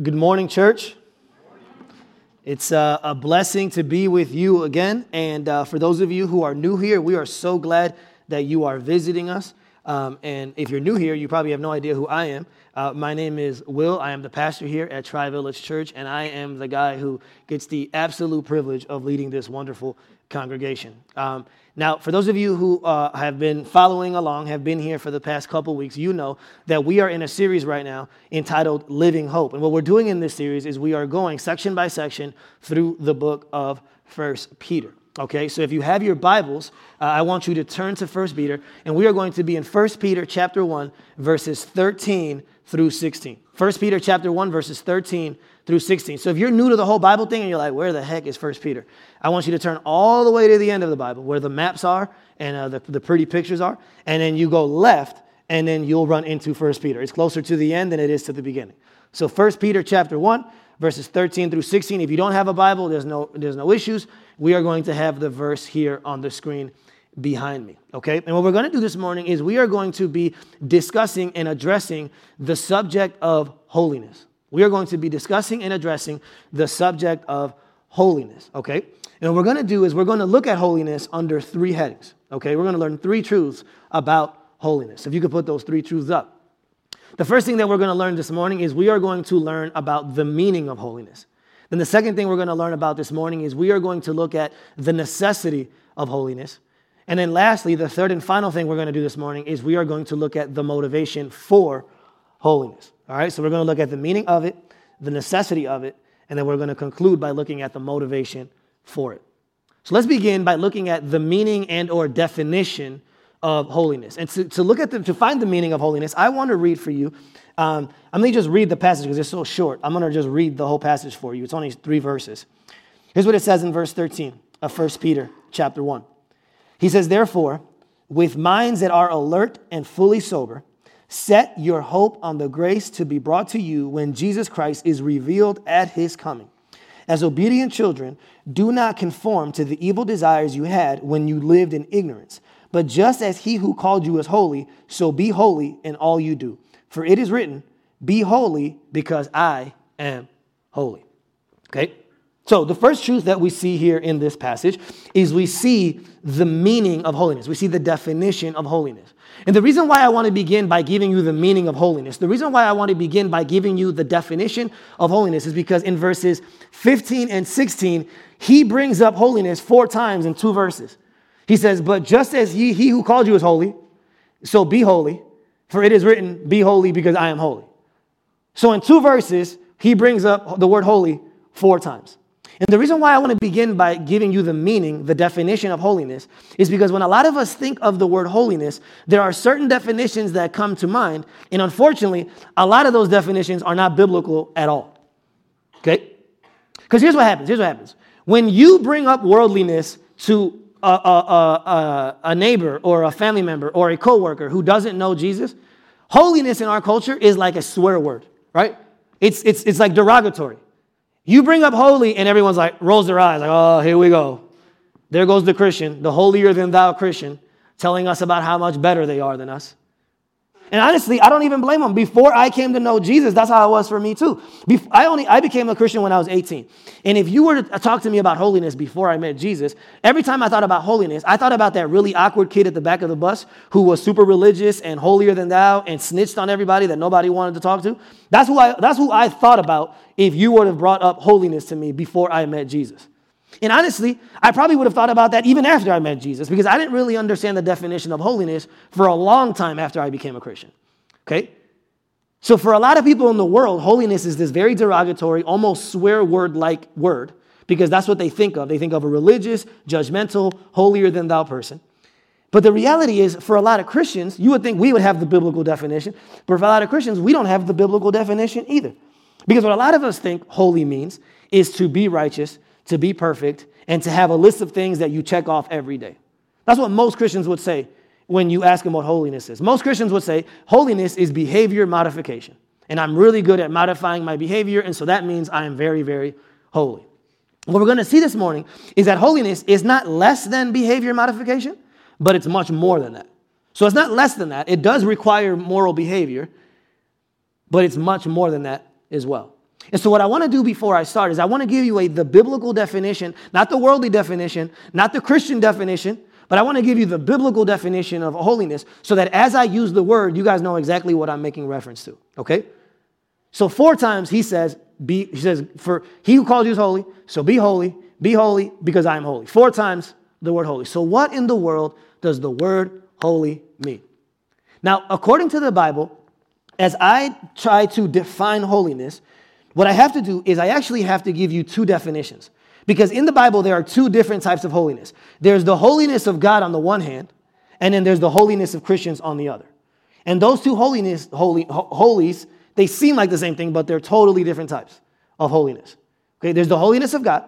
Good morning, church. It's uh, a blessing to be with you again. And uh, for those of you who are new here, we are so glad that you are visiting us. Um, and if you're new here, you probably have no idea who I am. Uh, my name is Will. I am the pastor here at Tri Village Church, and I am the guy who gets the absolute privilege of leading this wonderful congregation. Um, now, for those of you who uh, have been following along, have been here for the past couple weeks, you know that we are in a series right now entitled Living Hope. And what we're doing in this series is we are going section by section through the book of First Peter. Okay, so if you have your Bibles, uh, I want you to turn to First Peter, and we are going to be in First Peter chapter 1, verses 13 through 16. 1 Peter chapter 1, verses 13 through 16. So if you're new to the whole Bible thing and you're like, where the heck is 1 Peter? I want you to turn all the way to the end of the Bible where the maps are and uh, the, the pretty pictures are, and then you go left and then you'll run into 1 Peter. It's closer to the end than it is to the beginning. So 1 Peter chapter 1, verses 13 through 16. If you don't have a Bible, there's no, there's no issues. We are going to have the verse here on the screen behind me. Okay? And what we're going to do this morning is we are going to be discussing and addressing the subject of holiness. We are going to be discussing and addressing the subject of holiness. Okay? And what we're going to do is we're going to look at holiness under three headings. Okay? We're going to learn three truths about holiness. If you could put those three truths up. The first thing that we're going to learn this morning is we are going to learn about the meaning of holiness. Then the second thing we're going to learn about this morning is we are going to look at the necessity of holiness. And then lastly, the third and final thing we're going to do this morning is we are going to look at the motivation for holiness. All right, so we're going to look at the meaning of it, the necessity of it, and then we're going to conclude by looking at the motivation for it. So let's begin by looking at the meaning and or definition of holiness. And to, to look at the, to find the meaning of holiness, I want to read for you. Um, I'm going to just read the passage because it's so short. I'm going to just read the whole passage for you. It's only three verses. Here's what it says in verse 13 of 1 Peter chapter 1. He says, Therefore, with minds that are alert and fully sober, set your hope on the grace to be brought to you when Jesus Christ is revealed at his coming. As obedient children, do not conform to the evil desires you had when you lived in ignorance. But just as he who called you is holy, so be holy in all you do. For it is written, Be holy because I am holy. Okay? So, the first truth that we see here in this passage is we see the meaning of holiness. We see the definition of holiness. And the reason why I want to begin by giving you the meaning of holiness, the reason why I want to begin by giving you the definition of holiness is because in verses 15 and 16, he brings up holiness four times in two verses. He says, But just as he, he who called you is holy, so be holy, for it is written, Be holy because I am holy. So in two verses, he brings up the word holy four times. And the reason why I want to begin by giving you the meaning, the definition of holiness, is because when a lot of us think of the word holiness, there are certain definitions that come to mind. And unfortunately, a lot of those definitions are not biblical at all. Okay? Because here's what happens. Here's what happens. When you bring up worldliness to a, a, a, a, neighbor or a family member or a coworker who doesn't know Jesus, holiness in our culture is like a swear word, right? It's, it's, it's like derogatory. You bring up holy, and everyone's like, rolls their eyes, like, oh, here we go. There goes the Christian, the holier than thou Christian, telling us about how much better they are than us. And honestly, I don't even blame them. Before I came to know Jesus, that's how it was for me too. I only I became a Christian when I was 18. And if you were to talk to me about holiness before I met Jesus, every time I thought about holiness, I thought about that really awkward kid at the back of the bus who was super religious and holier than thou and snitched on everybody that nobody wanted to talk to. That's who I that's who I thought about if you would have brought up holiness to me before I met Jesus. And honestly, I probably would have thought about that even after I met Jesus because I didn't really understand the definition of holiness for a long time after I became a Christian. Okay? So, for a lot of people in the world, holiness is this very derogatory, almost swear word like word because that's what they think of. They think of a religious, judgmental, holier than thou person. But the reality is, for a lot of Christians, you would think we would have the biblical definition, but for a lot of Christians, we don't have the biblical definition either. Because what a lot of us think holy means is to be righteous, to be perfect, and to have a list of things that you check off every day. That's what most Christians would say when you ask them what holiness is. Most Christians would say holiness is behavior modification. And I'm really good at modifying my behavior, and so that means I am very, very holy. What we're going to see this morning is that holiness is not less than behavior modification, but it's much more than that. So it's not less than that. It does require moral behavior, but it's much more than that as well. And so, what I want to do before I start is I want to give you a, the biblical definition, not the worldly definition, not the Christian definition, but I want to give you the biblical definition of holiness so that as I use the word, you guys know exactly what I'm making reference to. Okay? So, four times he says, be, he says, for he who calls you is holy, so be holy, be holy because I am holy. Four times the word holy. So, what in the world does the word holy mean? Now, according to the Bible, as I try to define holiness, what I have to do is I actually have to give you two definitions. Because in the Bible, there are two different types of holiness there's the holiness of God on the one hand, and then there's the holiness of Christians on the other. And those two holiness, holy, holies, they seem like the same thing, but they're totally different types of holiness. Okay, there's the holiness of God,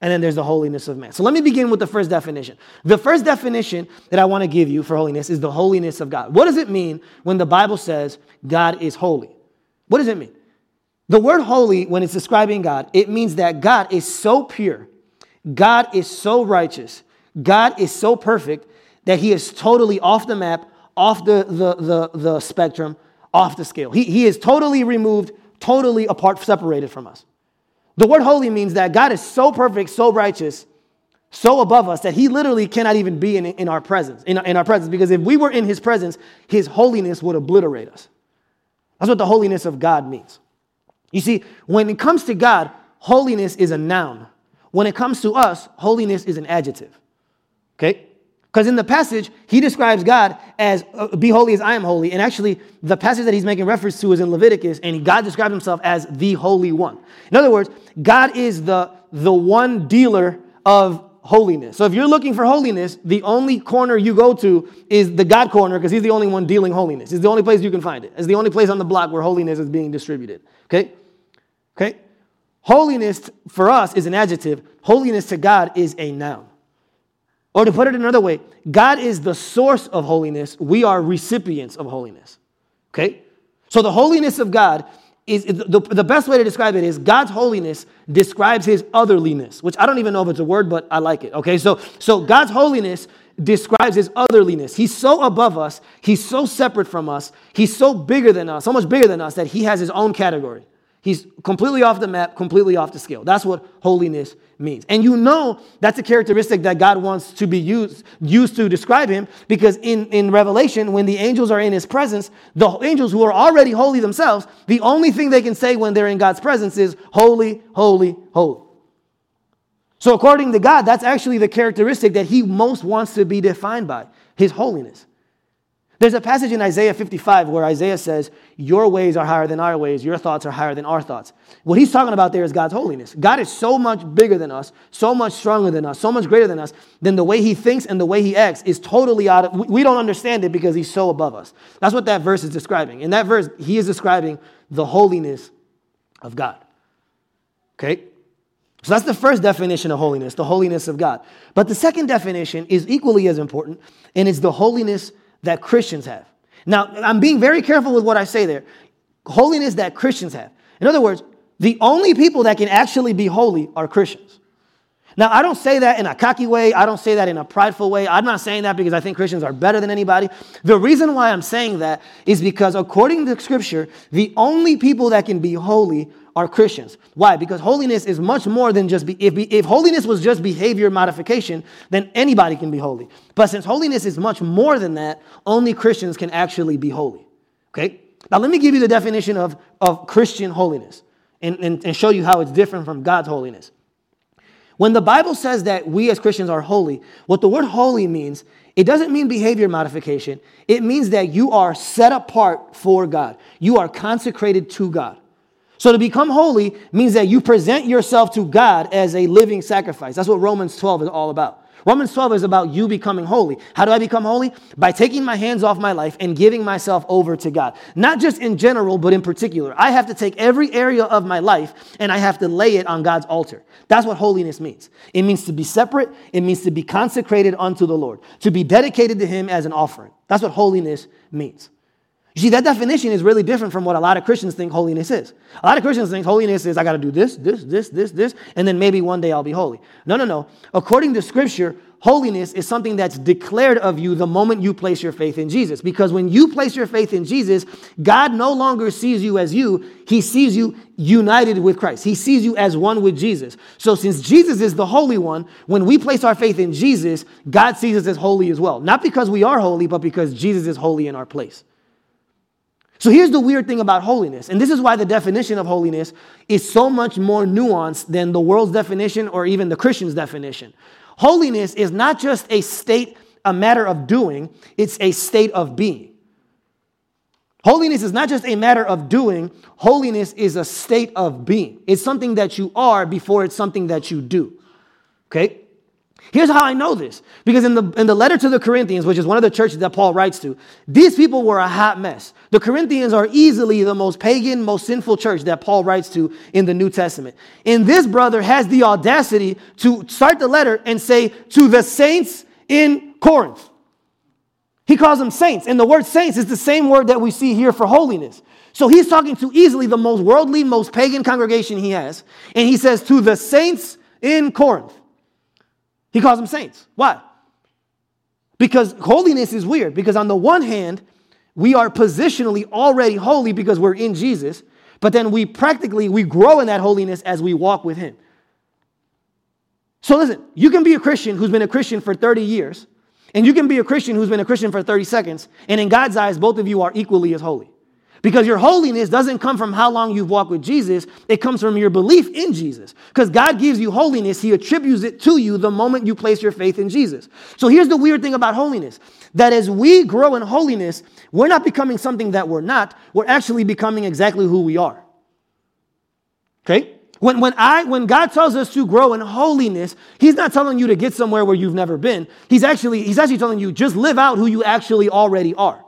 and then there's the holiness of man. So let me begin with the first definition. The first definition that I want to give you for holiness is the holiness of God. What does it mean when the Bible says God is holy? What does it mean? The word holy, when it's describing God, it means that God is so pure, God is so righteous, God is so perfect that he is totally off the map, off the, the, the, the spectrum, off the scale. He, he is totally removed, totally apart, separated from us. The word holy means that God is so perfect, so righteous, so above us that he literally cannot even be in, in our presence, in, in our presence, because if we were in his presence, his holiness would obliterate us. That's what the holiness of God means. You see, when it comes to God, holiness is a noun. When it comes to us, holiness is an adjective. Okay? Because in the passage, he describes God as, uh, be holy as I am holy. And actually, the passage that he's making reference to is in Leviticus, and God describes himself as the Holy One. In other words, God is the, the one dealer of holiness. So if you're looking for holiness, the only corner you go to is the God corner because he's the only one dealing holiness. It's the only place you can find it. It's the only place on the block where holiness is being distributed. Okay? Okay? Holiness for us is an adjective, holiness to God is a noun. Or to put it another way, God is the source of holiness. We are recipients of holiness. Okay? So the holiness of God is the, the best way to describe it is God's holiness describes his otherliness, which I don't even know if it's a word, but I like it. Okay? So, so God's holiness describes his otherliness. He's so above us, he's so separate from us, he's so bigger than us, so much bigger than us that he has his own category. He's completely off the map, completely off the scale. That's what holiness means. And you know that's a characteristic that God wants to be used, used to describe him because in, in Revelation, when the angels are in his presence, the angels who are already holy themselves, the only thing they can say when they're in God's presence is holy, holy, holy. So, according to God, that's actually the characteristic that he most wants to be defined by his holiness. There's a passage in Isaiah 55 where Isaiah says, Your ways are higher than our ways, your thoughts are higher than our thoughts. What he's talking about there is God's holiness. God is so much bigger than us, so much stronger than us, so much greater than us, then the way he thinks and the way he acts is totally out of, we don't understand it because he's so above us. That's what that verse is describing. In that verse, he is describing the holiness of God. Okay? So that's the first definition of holiness, the holiness of God. But the second definition is equally as important, and it's the holiness that Christians have. Now, I'm being very careful with what I say there. Holiness that Christians have. In other words, the only people that can actually be holy are Christians. Now, I don't say that in a cocky way. I don't say that in a prideful way. I'm not saying that because I think Christians are better than anybody. The reason why I'm saying that is because, according to Scripture, the only people that can be holy are Christians. Why? Because holiness is much more than just be, if, be, if holiness was just behavior modification, then anybody can be holy. But since holiness is much more than that, only Christians can actually be holy. Okay? Now let me give you the definition of, of Christian holiness and, and, and show you how it's different from God's holiness. When the Bible says that we as Christians are holy, what the word holy means, it doesn't mean behavior modification. It means that you are set apart for God. You are consecrated to God. So to become holy means that you present yourself to God as a living sacrifice. That's what Romans 12 is all about. Romans 12 is about you becoming holy. How do I become holy? By taking my hands off my life and giving myself over to God. Not just in general, but in particular. I have to take every area of my life and I have to lay it on God's altar. That's what holiness means. It means to be separate, it means to be consecrated unto the Lord, to be dedicated to Him as an offering. That's what holiness means. You see, that definition is really different from what a lot of Christians think holiness is. A lot of Christians think holiness is I got to do this, this, this, this, this, and then maybe one day I'll be holy. No, no, no. According to Scripture, holiness is something that's declared of you the moment you place your faith in Jesus. Because when you place your faith in Jesus, God no longer sees you as you, He sees you united with Christ. He sees you as one with Jesus. So, since Jesus is the Holy One, when we place our faith in Jesus, God sees us as holy as well. Not because we are holy, but because Jesus is holy in our place. So here's the weird thing about holiness, and this is why the definition of holiness is so much more nuanced than the world's definition or even the Christian's definition. Holiness is not just a state, a matter of doing, it's a state of being. Holiness is not just a matter of doing, holiness is a state of being. It's something that you are before it's something that you do. Okay? Here's how I know this. Because in the, in the letter to the Corinthians, which is one of the churches that Paul writes to, these people were a hot mess. The Corinthians are easily the most pagan, most sinful church that Paul writes to in the New Testament. And this brother has the audacity to start the letter and say, to the saints in Corinth. He calls them saints. And the word saints is the same word that we see here for holiness. So he's talking to easily the most worldly, most pagan congregation he has. And he says, to the saints in Corinth. He calls them saints. Why? Because holiness is weird. Because on the one hand, we are positionally already holy because we're in Jesus, but then we practically we grow in that holiness as we walk with him. So listen, you can be a Christian who's been a Christian for 30 years, and you can be a Christian who's been a Christian for 30 seconds, and in God's eyes, both of you are equally as holy. Because your holiness doesn't come from how long you've walked with Jesus, it comes from your belief in Jesus. Because God gives you holiness, He attributes it to you the moment you place your faith in Jesus. So here's the weird thing about holiness that as we grow in holiness, we're not becoming something that we're not, we're actually becoming exactly who we are. Okay? When, when, I, when God tells us to grow in holiness, He's not telling you to get somewhere where you've never been. He's actually, he's actually telling you just live out who you actually already are.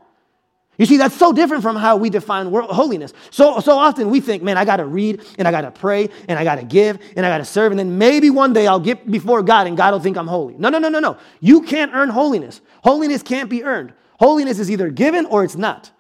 You see, that's so different from how we define holiness. So, so often we think, man, I got to read and I got to pray and I got to give and I got to serve, and then maybe one day I'll get before God and God will think I'm holy. No, no, no, no, no. You can't earn holiness. Holiness can't be earned. Holiness is either given or it's not.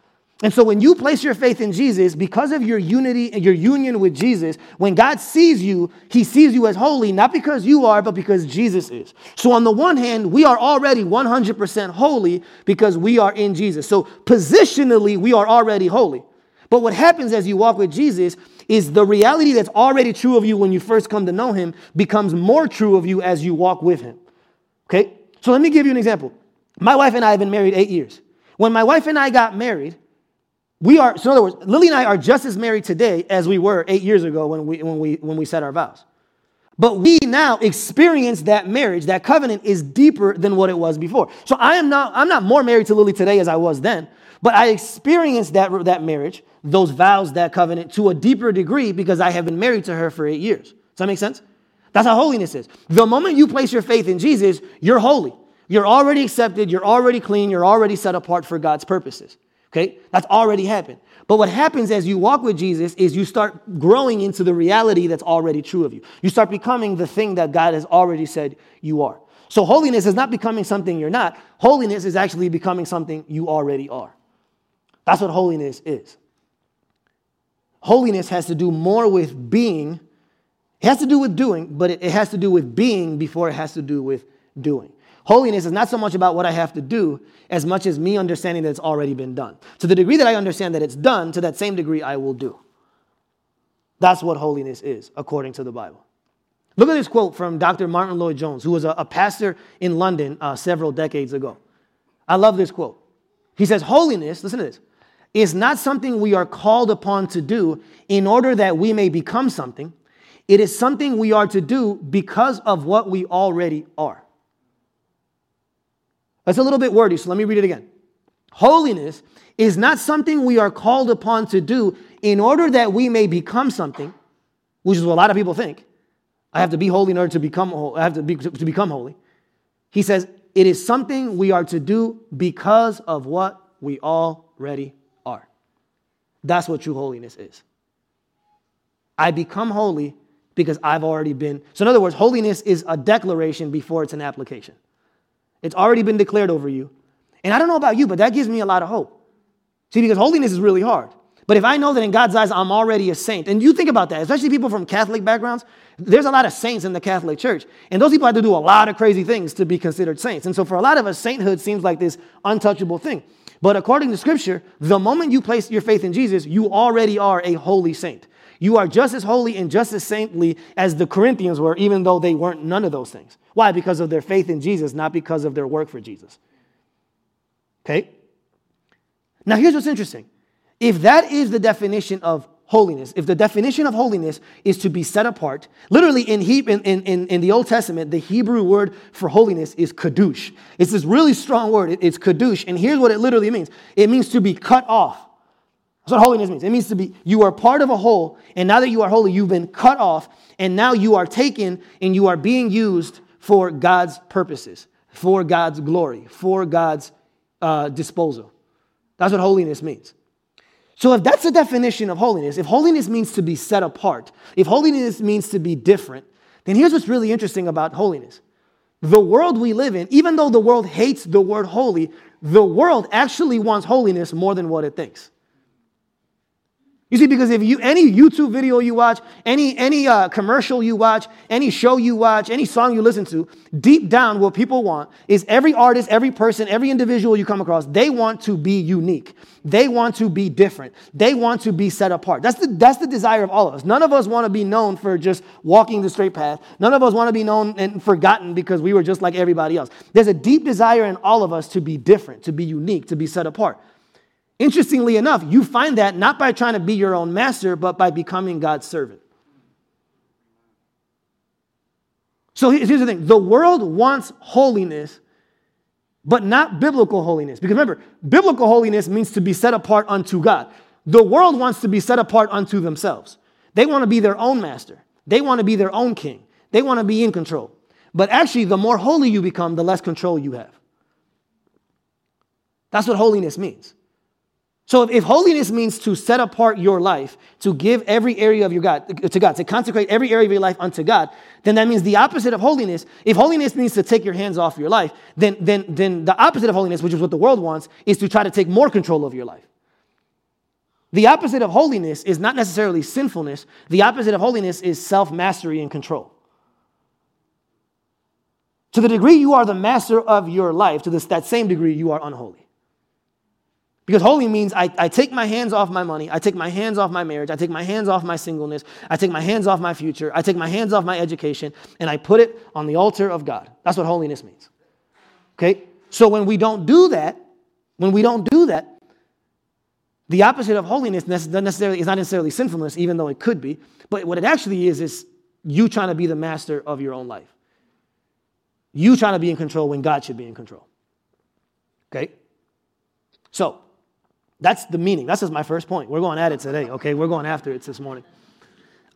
And so when you place your faith in Jesus, because of your unity and your union with Jesus, when God sees you, he sees you as holy, not because you are, but because Jesus is. So on the one hand, we are already 100% holy because we are in Jesus. So positionally, we are already holy. But what happens as you walk with Jesus is the reality that's already true of you when you first come to know him becomes more true of you as you walk with him. Okay? So let me give you an example. My wife and I have been married eight years. When my wife and I got married, we are, so in other words, Lily and I are just as married today as we were eight years ago when we, when we, when we said our vows. But we now experience that marriage, that covenant is deeper than what it was before. So I am not, I'm not more married to Lily today as I was then, but I experienced that, that marriage, those vows, that covenant to a deeper degree because I have been married to her for eight years. Does that make sense? That's how holiness is. The moment you place your faith in Jesus, you're holy. You're already accepted, you're already clean, you're already set apart for God's purposes. Okay? That's already happened. But what happens as you walk with Jesus is you start growing into the reality that's already true of you. You start becoming the thing that God has already said you are. So holiness is not becoming something you're not. Holiness is actually becoming something you already are. That's what holiness is. Holiness has to do more with being. It has to do with doing, but it, has to do with being before it has to do with doing. Holiness is not so much about what I have to do as much as me understanding that it's already been done. To the degree that I understand that it's done, to that same degree I will do. That's what holiness is, according to the Bible. Look at this quote from Dr. Martyn Lloyd-Jones, who was a, a pastor in London uh, several decades ago. I love this quote. He says, Holiness, listen to this, is not something we are called upon to do in order that we may become something. It is something we are to do because of what we already are. That's a little bit wordy, so let me read it again. Holiness is not something we are called upon to do in order that we may become something, which is what a lot of people think. I have to be holy in order to become holy. I have to, be, to become holy. He says it is something we are to do because of what we already are. That's what true holiness is. I become holy because I've already been. So, in other words, holiness is a declaration before it's an application. It's already been declared over you. And I don't know about you, but that gives me a lot of hope. See, because holiness is really hard. But if I know that in God's eyes I'm already a saint, and you think about that, especially people from Catholic backgrounds, there's a lot of saints in the Catholic Church. And those people had to do a lot of crazy things to be considered saints. And so for a lot of us, sainthood seems like this untouchable thing. But according to scripture, the moment you place your faith in Jesus, you already are a holy saint. You are just as holy and just as saintly as the Corinthians were, even though they weren't none of those things. Why? Because of their faith in Jesus, not because of their work for Jesus. Okay? Now, here's what's interesting. If that is the definition of holiness, if the definition of holiness is to be set apart, literally in, he, in, in, in the Old Testament, the Hebrew word for holiness is kadush. It's this really strong word. It, it's kadush. And here's what it literally means it means to be cut off. That's what holiness means. It means to be, you are part of a whole, and now that you are holy, you've been cut off, and now you are taken and you are being used for God's purposes, for God's glory, for God's uh, disposal. That's what holiness means. So, if that's the definition of holiness, if holiness means to be set apart, if holiness means to be different, then here's what's really interesting about holiness. The world we live in, even though the world hates the word holy, the world actually wants holiness more than what it thinks. You see, because if you any YouTube video you watch, any any uh, commercial you watch, any show you watch, any song you listen to, deep down, what people want is every artist, every person, every individual you come across, they want to be unique. They want to be different. They want to be set apart. That's the that's the desire of all of us. None of us want to be known for just walking the straight path. None of us want to be known and forgotten because we were just like everybody else. There's a deep desire in all of us to be different, to be unique, to be set apart. Interestingly enough, you find that not by trying to be your own master, but by becoming God's servant. So here's the thing the world wants holiness, but not biblical holiness. Because remember, biblical holiness means to be set apart unto God. The world wants to be set apart unto themselves. They want to be their own master, they want to be their own king, they want to be in control. But actually, the more holy you become, the less control you have. That's what holiness means. So if holiness means to set apart your life, to give every area of your God to God, to consecrate every area of your life unto God, then that means the opposite of holiness. If holiness means to take your hands off your life, then, then, then the opposite of holiness, which is what the world wants, is to try to take more control of your life. The opposite of holiness is not necessarily sinfulness. The opposite of holiness is self mastery and control. To the degree you are the master of your life, to this, that same degree you are unholy. Because holy means I, I take my hands off my money, I take my hands off my marriage, I take my hands off my singleness, I take my hands off my future, I take my hands off my education, and I put it on the altar of God. That's what holiness means. Okay? So when we don't do that, when we don't do that, the opposite of holiness necessarily is not necessarily sinfulness, even though it could be. But what it actually is is you trying to be the master of your own life. You trying to be in control when God should be in control. Okay? So, that's the meaning. That's just my first point. We're going at it today, okay? We're going after it this morning.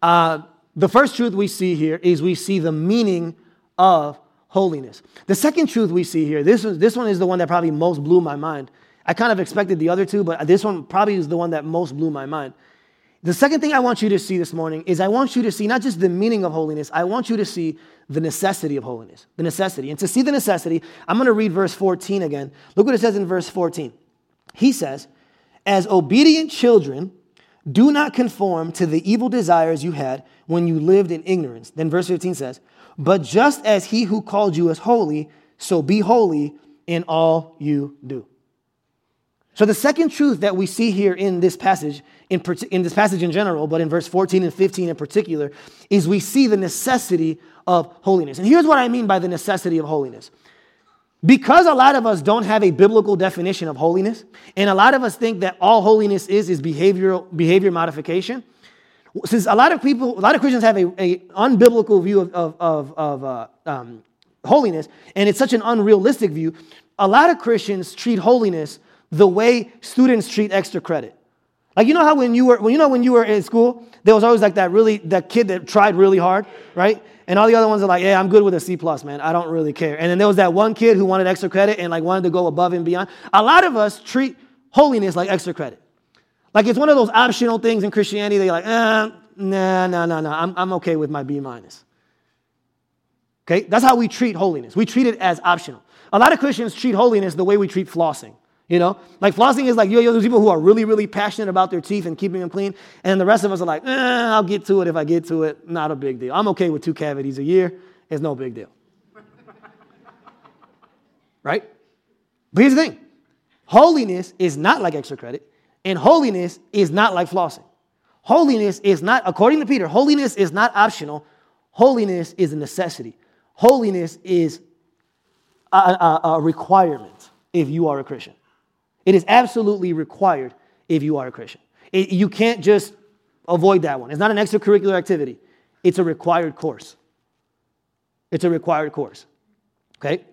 Uh, the first truth we see here is we see the meaning of holiness. The second truth we see here, this one, this one is the one that probably most blew my mind. I kind of expected the other two, but this one probably is the one that most blew my mind. The second thing I want you to see this morning is I want you to see not just the meaning of holiness, I want you to see the necessity of holiness. The necessity. And to see the necessity, I'm going to read verse 14 again. Look what it says in verse 14. He says, as obedient children, do not conform to the evil desires you had when you lived in ignorance. Then verse 15 says, But just as he who called you is holy, so be holy in all you do. So the second truth that we see here in this passage, in, in this passage in general, but in verse 14 and 15 in particular, is we see the necessity of holiness. And here's what I mean by the necessity of holiness. Because a lot of us don't have a biblical definition of holiness, and a lot of us think that all holiness is is behavioral behavior modification. Since a lot of people, a lot of Christians have a, a unbiblical view of, of, of, of uh, um, holiness, and it's such an unrealistic view. A lot of Christians treat holiness the way students treat extra credit. Like you know how when you were when you know when you were in school, there was always like that really that kid that tried really hard, right? And all the other ones are like, yeah, I'm good with a C plus, man. I don't really care. And then there was that one kid who wanted extra credit and like wanted to go above and beyond. A lot of us treat holiness like extra credit. Like it's one of those optional things in Christianity. They're like, eh, nah, nah, nah, nah. I'm, I'm okay with my B minus. Okay, that's how we treat holiness. We treat it as optional. A lot of Christians treat holiness the way we treat flossing. You know, like flossing is like you know, those people who are really, really passionate about their teeth and keeping them clean, and the rest of us are like, eh, I'll get to it if I get to it. Not a big deal. I'm okay with two cavities a year. It's no big deal. right? But here's the thing: holiness is not like extra credit, and holiness is not like flossing. Holiness is not, according to Peter, holiness is not optional. Holiness is a necessity. Holiness is a, a, a requirement if you are a Christian. It is absolutely required if you are a Christian. It, you can't just avoid that one. It's not an extracurricular activity, it's a required course. It's a required course. Okay?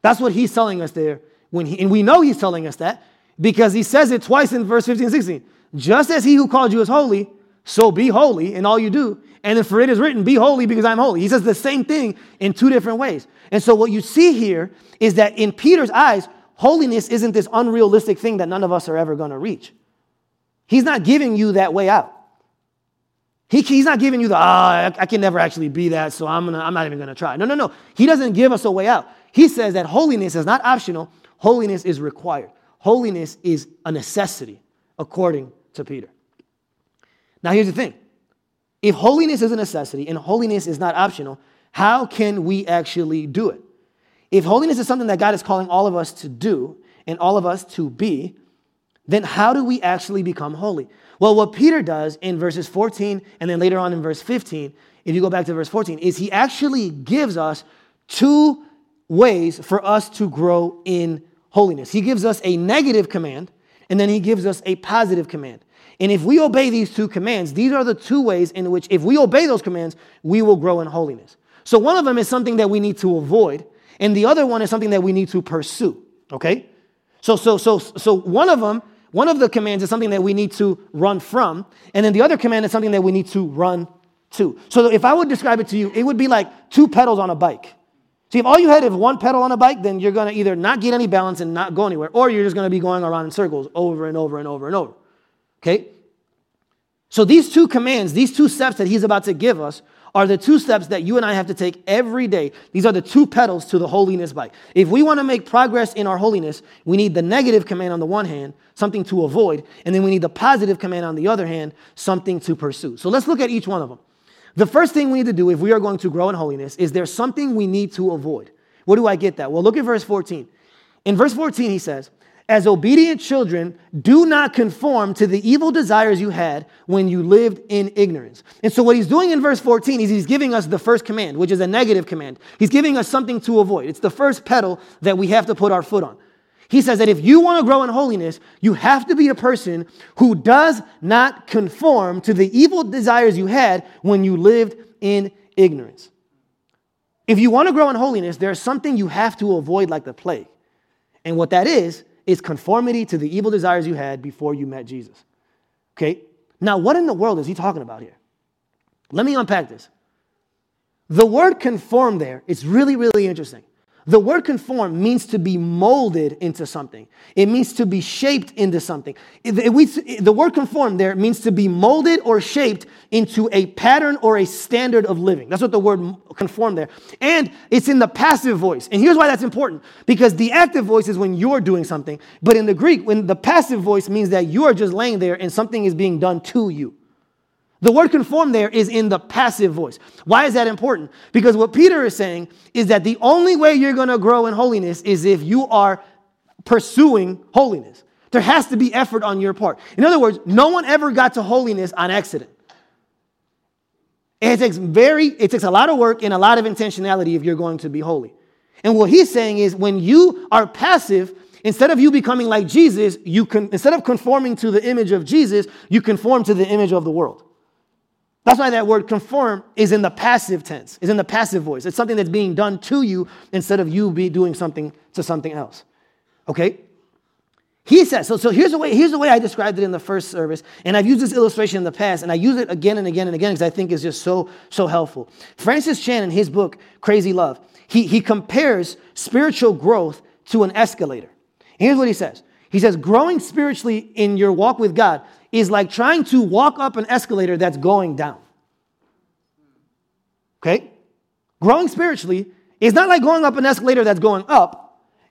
That's what he's telling us there. When he, and we know he's telling us that because he says it twice in verse 15 and 16. Just as he who called you is holy, so be holy in all you do. And then for it is written, Be holy because I'm holy. He says the same thing in two different ways. And so what you see here is that in Peter's eyes, holiness isn't this unrealistic thing that none of us are ever going to reach. He's not giving you that way out. He, he's not giving you the, ah, I, I can never actually be that, so I'm, gonna, I'm not even going to try. No, no, no. He doesn't give us a way out. He says that holiness is not optional, holiness is required. Holiness is a necessity, according to Peter. Now, here's the thing if holiness is a necessity and holiness is not optional, how can we actually do it? If holiness is something that God is calling all of us to do and all of us to be, then how do we actually become holy? Well, what Peter does in verses 14 and then later on in verse 15, if you go back to verse 14, is he actually gives us two ways for us to grow in holiness. He gives us a negative command and then he gives us a positive command. And if we obey these two commands, these are the two ways in which, if we obey those commands, we will grow in holiness. So one of them is something that we need to avoid, and the other one is something that we need to pursue. Okay? So, so, so, so one of them, one of the commands is something that we need to run from, and then the other command is something that we need to run to. So if I would describe it to you, it would be like two pedals on a bike. See, if all you had is one pedal on a bike, then you're going to either not get any balance and not go anywhere, or you're just going to be going around in circles over and over and over and over. Okay? So these two commands, these two steps that he's about to give us, are the two steps that you and I have to take every day. These are the two pedals to the holiness bike. If we want to make progress in our holiness, we need the negative command on the one hand, something to avoid, and then we need the positive command on the other hand, something to pursue. So let's look at each one of them. The first thing we need to do if we are going to grow in holiness is there's something we need to avoid. Where do I get that? Well, look at verse 14. In verse 14, he says, as obedient children, do not conform to the evil desires you had when you lived in ignorance. And so, what he's doing in verse 14 is he's giving us the first command, which is a negative command. He's giving us something to avoid. It's the first pedal that we have to put our foot on. He says that if you want to grow in holiness, you have to be a person who does not conform to the evil desires you had when you lived in ignorance. If you want to grow in holiness, there's something you have to avoid like the plague. And what that is, is conformity to the evil desires you had before you met Jesus. Okay? Now, what in the world is he talking about here? Let me unpack this. The word conform there is really, really interesting. The word conform means to be molded into something. It means to be shaped into something. the word conform there means to be molded or shaped into a pattern or a standard of living. That's what the word conform there. And it's in the passive voice. And here's why that's important. Because the active voice is when you're doing something. But in the Greek, when the passive voice means that you are just laying there and something is being done to you. The word conform there is in the passive voice. Why is that important? Because what Peter is saying is that the only way you're going to grow in holiness is if you are pursuing holiness. There has to be effort on your part. In other words, no one ever got to holiness on accident. It takes very, it takes a lot of work and a lot of intentionality if you're going to be holy. And what he's saying is when you are passive, instead of you becoming like Jesus, you can instead of conforming to the image of Jesus, you conform to the image of the world. That's why that word conform is in the passive tense, is in the passive voice. It's something that's being done to you instead of you be doing something to something else. Okay? He says, so, so here's, the way, here's the way I described it in the first service, and I've used this illustration in the past, and I use it again and again and again because I think it's just so, so helpful. Francis Chan, in his book, Crazy Love, he, he compares spiritual growth to an escalator. Here's what he says He says, growing spiritually in your walk with God is like trying to walk up an escalator that's going down. Okay? Growing spiritually is not like going up an escalator that's going up.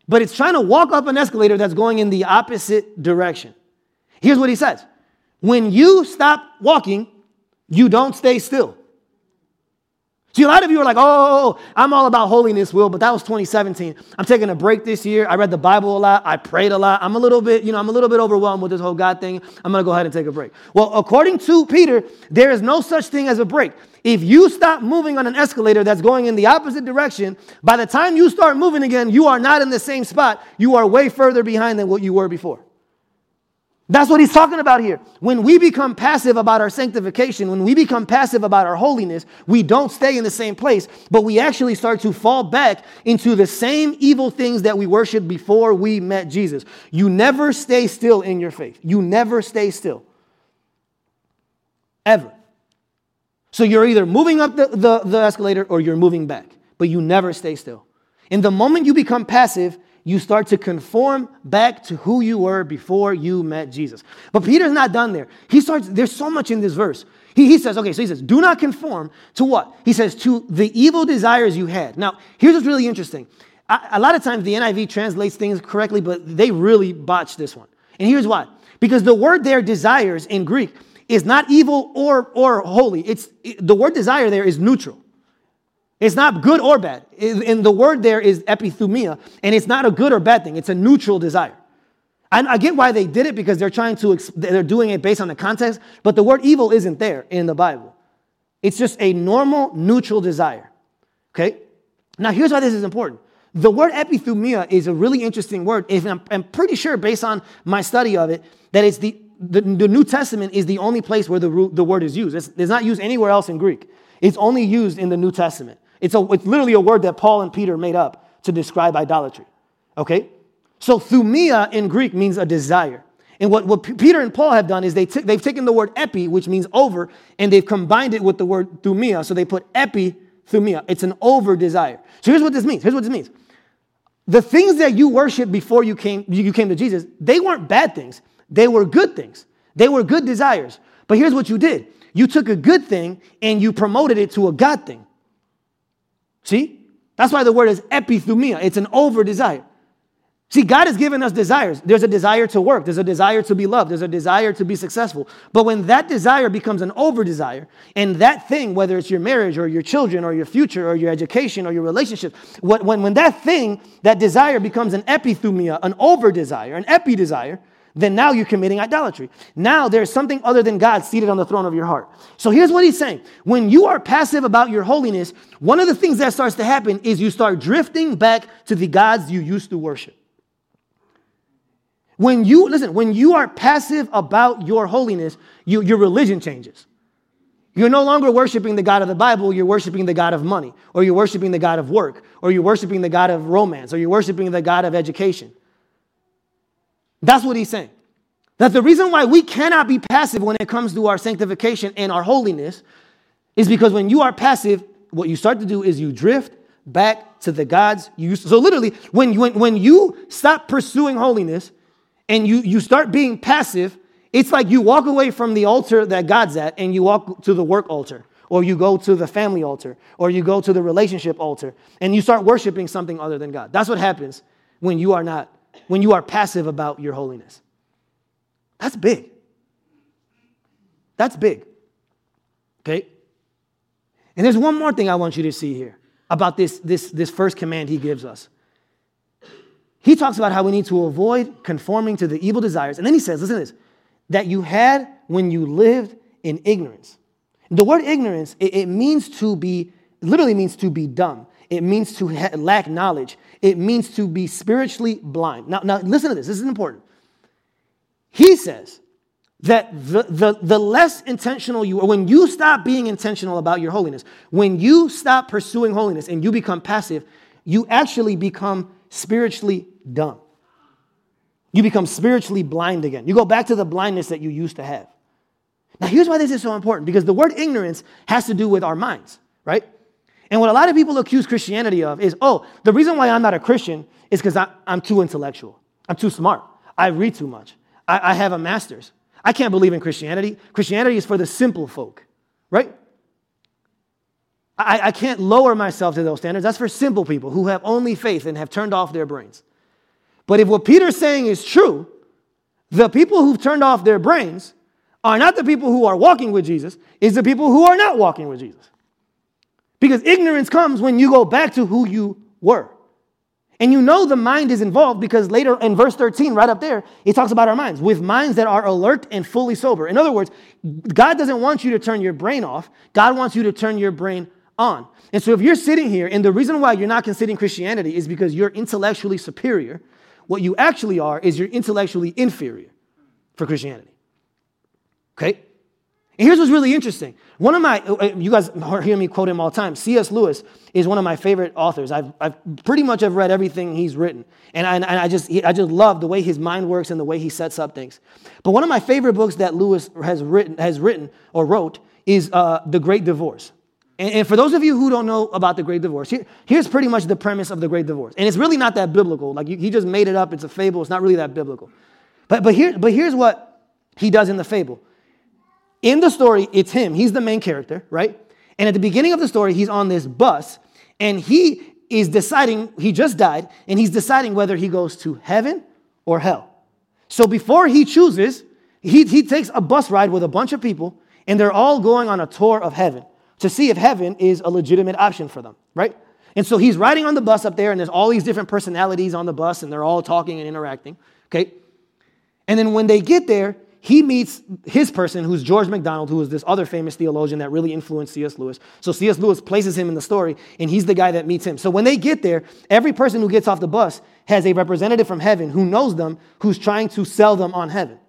but it's trying to walk up an escalator that's going in the opposite direction. Here's what he says When you stop walking, you don't stay still. See, a lot of you are like, oh, oh, oh, oh, I'm all about holiness, Will, but that was 2017. I'm taking a break this year. I read the Bible a lot. I prayed a lot. I'm a little bit, you know, I'm a little bit overwhelmed with this whole God thing. I'm going to go ahead and take a break. Well, according to Peter, there is no such thing as a break. If you stop moving on an escalator that's going in the opposite direction, by the time you start moving again, you are not in the same spot. You are way further behind than what you were before. That's what he's talking about here. When we become passive about our sanctification, when we become passive about our holiness, we don't stay in the same place, but we actually start to fall back into the same evil things that we worshiped before we met Jesus. You never stay still in your faith. You never stay still. Ever. So you're either moving up the, the, the escalator or you're moving back, but you never stay still. In the moment you become passive, you start to conform back to who you were before you met Jesus. But Peter's not done there. He starts, there's so much in this verse. He, he says, okay, so he says, do not conform to what? He says, to the evil desires you had. Now, here's what's really interesting. I, a lot of times the NIV translates things correctly, but they really botch this one. And here's why. Because the word there, desires, in Greek, is not evil or, or holy. It's, the word desire there is neutral. It's not good or bad. And the word there is epithumia, and it's not a good or bad thing. It's a neutral desire. And I get why they did it because they're trying to, they're doing it based on the context, but the word evil isn't there in the Bible. It's just a normal, neutral desire. Okay? Now, here's why this is important. The word epithumia is a really interesting word. I'm, I'm pretty sure, based on my study of it, that it's the, the, the New Testament is the only place where the, the word is used. It's, it's not used anywhere else in Greek. It's only used in the New Testament. It's, a, it's literally a word that Paul and Peter made up to describe idolatry. Okay? So thumia in Greek means a desire. And what, what Peter and Paul have done is they t- they've taken the word epi, which means over, and they've combined it with the word thumia. So they put epi, thumia. It's an over desire. So here's what this means. Here's what this means. The things that you worshiped before you came, you came to Jesus, they weren't bad things. They were good things. They were good desires. But here's what you did. You took a good thing and you promoted it to a God thing. See? That's why the word is epithumia. It's an over desire. See, God has given us desires. There's a desire to work, there's a desire to be loved, there's a desire to be successful. But when that desire becomes an over desire, and that thing, whether it's your marriage or your children or your future or your education or your relationship, when, when that thing, that desire becomes an epithumia, an over desire, an epi desire, then now you're committing idolatry. Now there's something other than God seated on the throne of your heart. So here's what he's saying. When you are passive about your holiness, one of the things that starts to happen is you start drifting back to the gods you used to worship. When you, listen, when you are passive about your holiness, you, your religion changes. You're no longer worshiping the God of the Bible, you're worshiping the God of money, or you're worshiping the God of work, or you're worshiping the God of romance, or you're worshiping the God of education. That's what he's saying. That the reason why we cannot be passive when it comes to our sanctification and our holiness is because when you are passive, what you start to do is you drift back to the gods you used to. So literally, when you, when, when you stop pursuing holiness and you, you start being passive, it's like you walk away from the altar that God's at and you walk to the work altar, or you go to the family altar, or you go to the relationship altar, and you start worshiping something other than God. That's what happens when you are not when you are passive about your holiness. That's big. That's big. Okay? And there's one more thing I want you to see here about this, this, this first command he gives us. He talks about how we need to avoid conforming to the evil desires. And then he says, listen to this, that you had when you lived in ignorance. The word ignorance, it, it means to be, literally means to be dumb. It means to ha- lack knowledge. It means to be spiritually blind. Now, now listen to this. This is important. He says that the, the, the less intentional you are, when you stop being intentional about your holiness, when you stop pursuing holiness and you become passive, you actually become spiritually dumb. You become spiritually blind again. You go back to the blindness that you used to have. Now, here's why this is so important because the word ignorance has to do with our minds, right? And what a lot of people accuse Christianity of is, oh, the reason why I'm not a Christian is because I'm too intellectual. I'm too smart. I read too much. I, I have a master's. I can't believe in Christianity. Christianity is for the simple folk, right? I, I can't lower myself to those standards. That's for simple people who have only faith and have turned off their brains. But if what Peter's saying is true, the people who've turned off their brains are not the people who are walking with Jesus, it's the people who are not walking with Jesus. Because ignorance comes when you go back to who you were. And you know the mind is involved because later in verse 13, right up there, it talks about our minds with minds that are alert and fully sober. In other words, God doesn't want you to turn your brain off, God wants you to turn your brain on. And so if you're sitting here, and the reason why you're not considering Christianity is because you're intellectually superior, what you actually are is you're intellectually inferior for Christianity. Okay? And here's what's really interesting. One of my, you guys hear me quote him all the time. C.S. Lewis is one of my favorite authors. I've, I've pretty much have read everything he's written. And I, and I, just, I just love the way his mind works and the way he sets up things. But one of my favorite books that Lewis has written, has written or wrote is uh, The Great Divorce. And, and, for those of you who don't know about the Great Divorce, here, here's pretty much the premise of the Great Divorce. And it's really not that biblical. Like he just made it up. It's a fable. It's not really that biblical. But, but, here, but here's what he does in the fable. In the story, it's him. He's the main character, right? And at the beginning of the story, he's on this bus and he is deciding, he just died, and he's deciding whether he goes to heaven or hell. So before he chooses, he, he takes a bus ride with a bunch of people and they're all going on a tour of heaven to see if heaven is a legitimate option for them, right? And so he's riding on the bus up there, and there's all these different personalities on the bus, and they're all talking and interacting, okay? And then when they get there, he meets his person, who's George MacDonald, who was this other famous theologian that really influenced C.S. Lewis. So C.S. Lewis places him in the story, and he's the guy that meets him. So when they get there, every person who gets off the bus has a representative from heaven who knows them, who's trying to sell them on heaven.